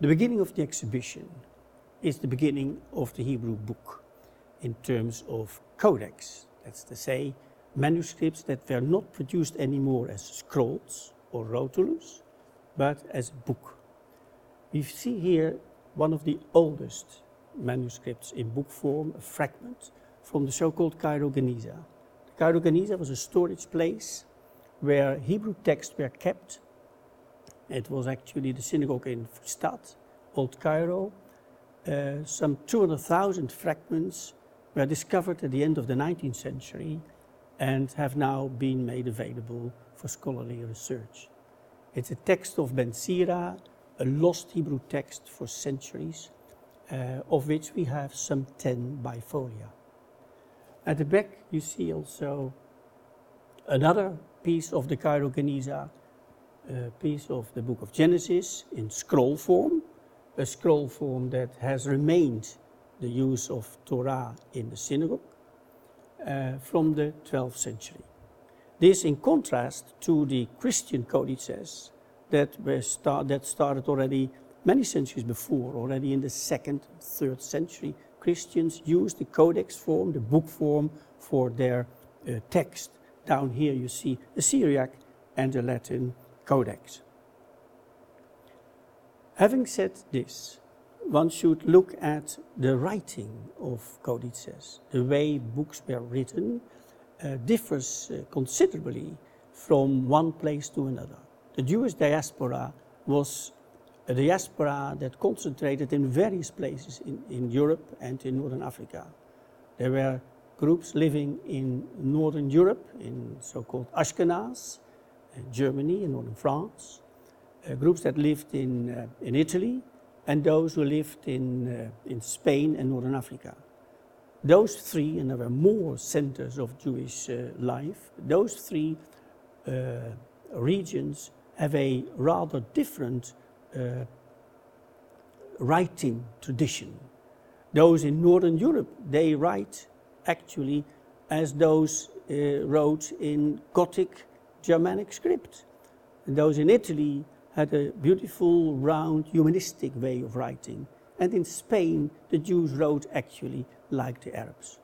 The beginning of the exhibition is the beginning of the Hebrew book in terms of codex, that's to say, manuscripts that were not produced anymore as scrolls or rotulus, but as a book. We see here one of the oldest manuscripts in book form, a fragment from the so-called Cairo Geniza. The Cairo Geniza was a storage place where Hebrew texts were kept. It was actually the synagogue in Fustat, Old Cairo. Uh, some 200,000 fragments were discovered at the end of the 19th century and have now been made available for scholarly research. It's a text of Ben Sira, a lost Hebrew text for centuries, uh, of which we have some 10 bifolia. At the back, you see also another piece of the Cairo Geniza, piece of the book of Genesis in scroll form, a scroll form that has remained the use of Torah in the synagogue uh, from the 12th century. This in contrast to the Christian codices that, were start, that started already many centuries before, already in the second, third century, Christians used the codex form, the book form, for their uh, text. Down here you see the Syriac and the Latin codex. Having said this, one should look at the writing of codices. The way books were written uh, differs uh, considerably from one place to another. The Jewish diaspora was a diaspora that concentrated in various places in, in Europe and in Northern Africa. There were groups living in Northern Europe, in so-called Ashkenaz, in Germany and Northern France, uh, groups that lived in, uh, in Italy, and those who lived in, uh, in Spain and Northern Africa. Those three, and there were more centers of Jewish life, those three regions have a rather different writing tradition. Those in Northern Europe, they write actually as those uh, wrote in Gothic Germanic script. And those in Italy had a beautiful, round, humanistic way of writing. And in Spain, the Jews wrote actually like the Arabs.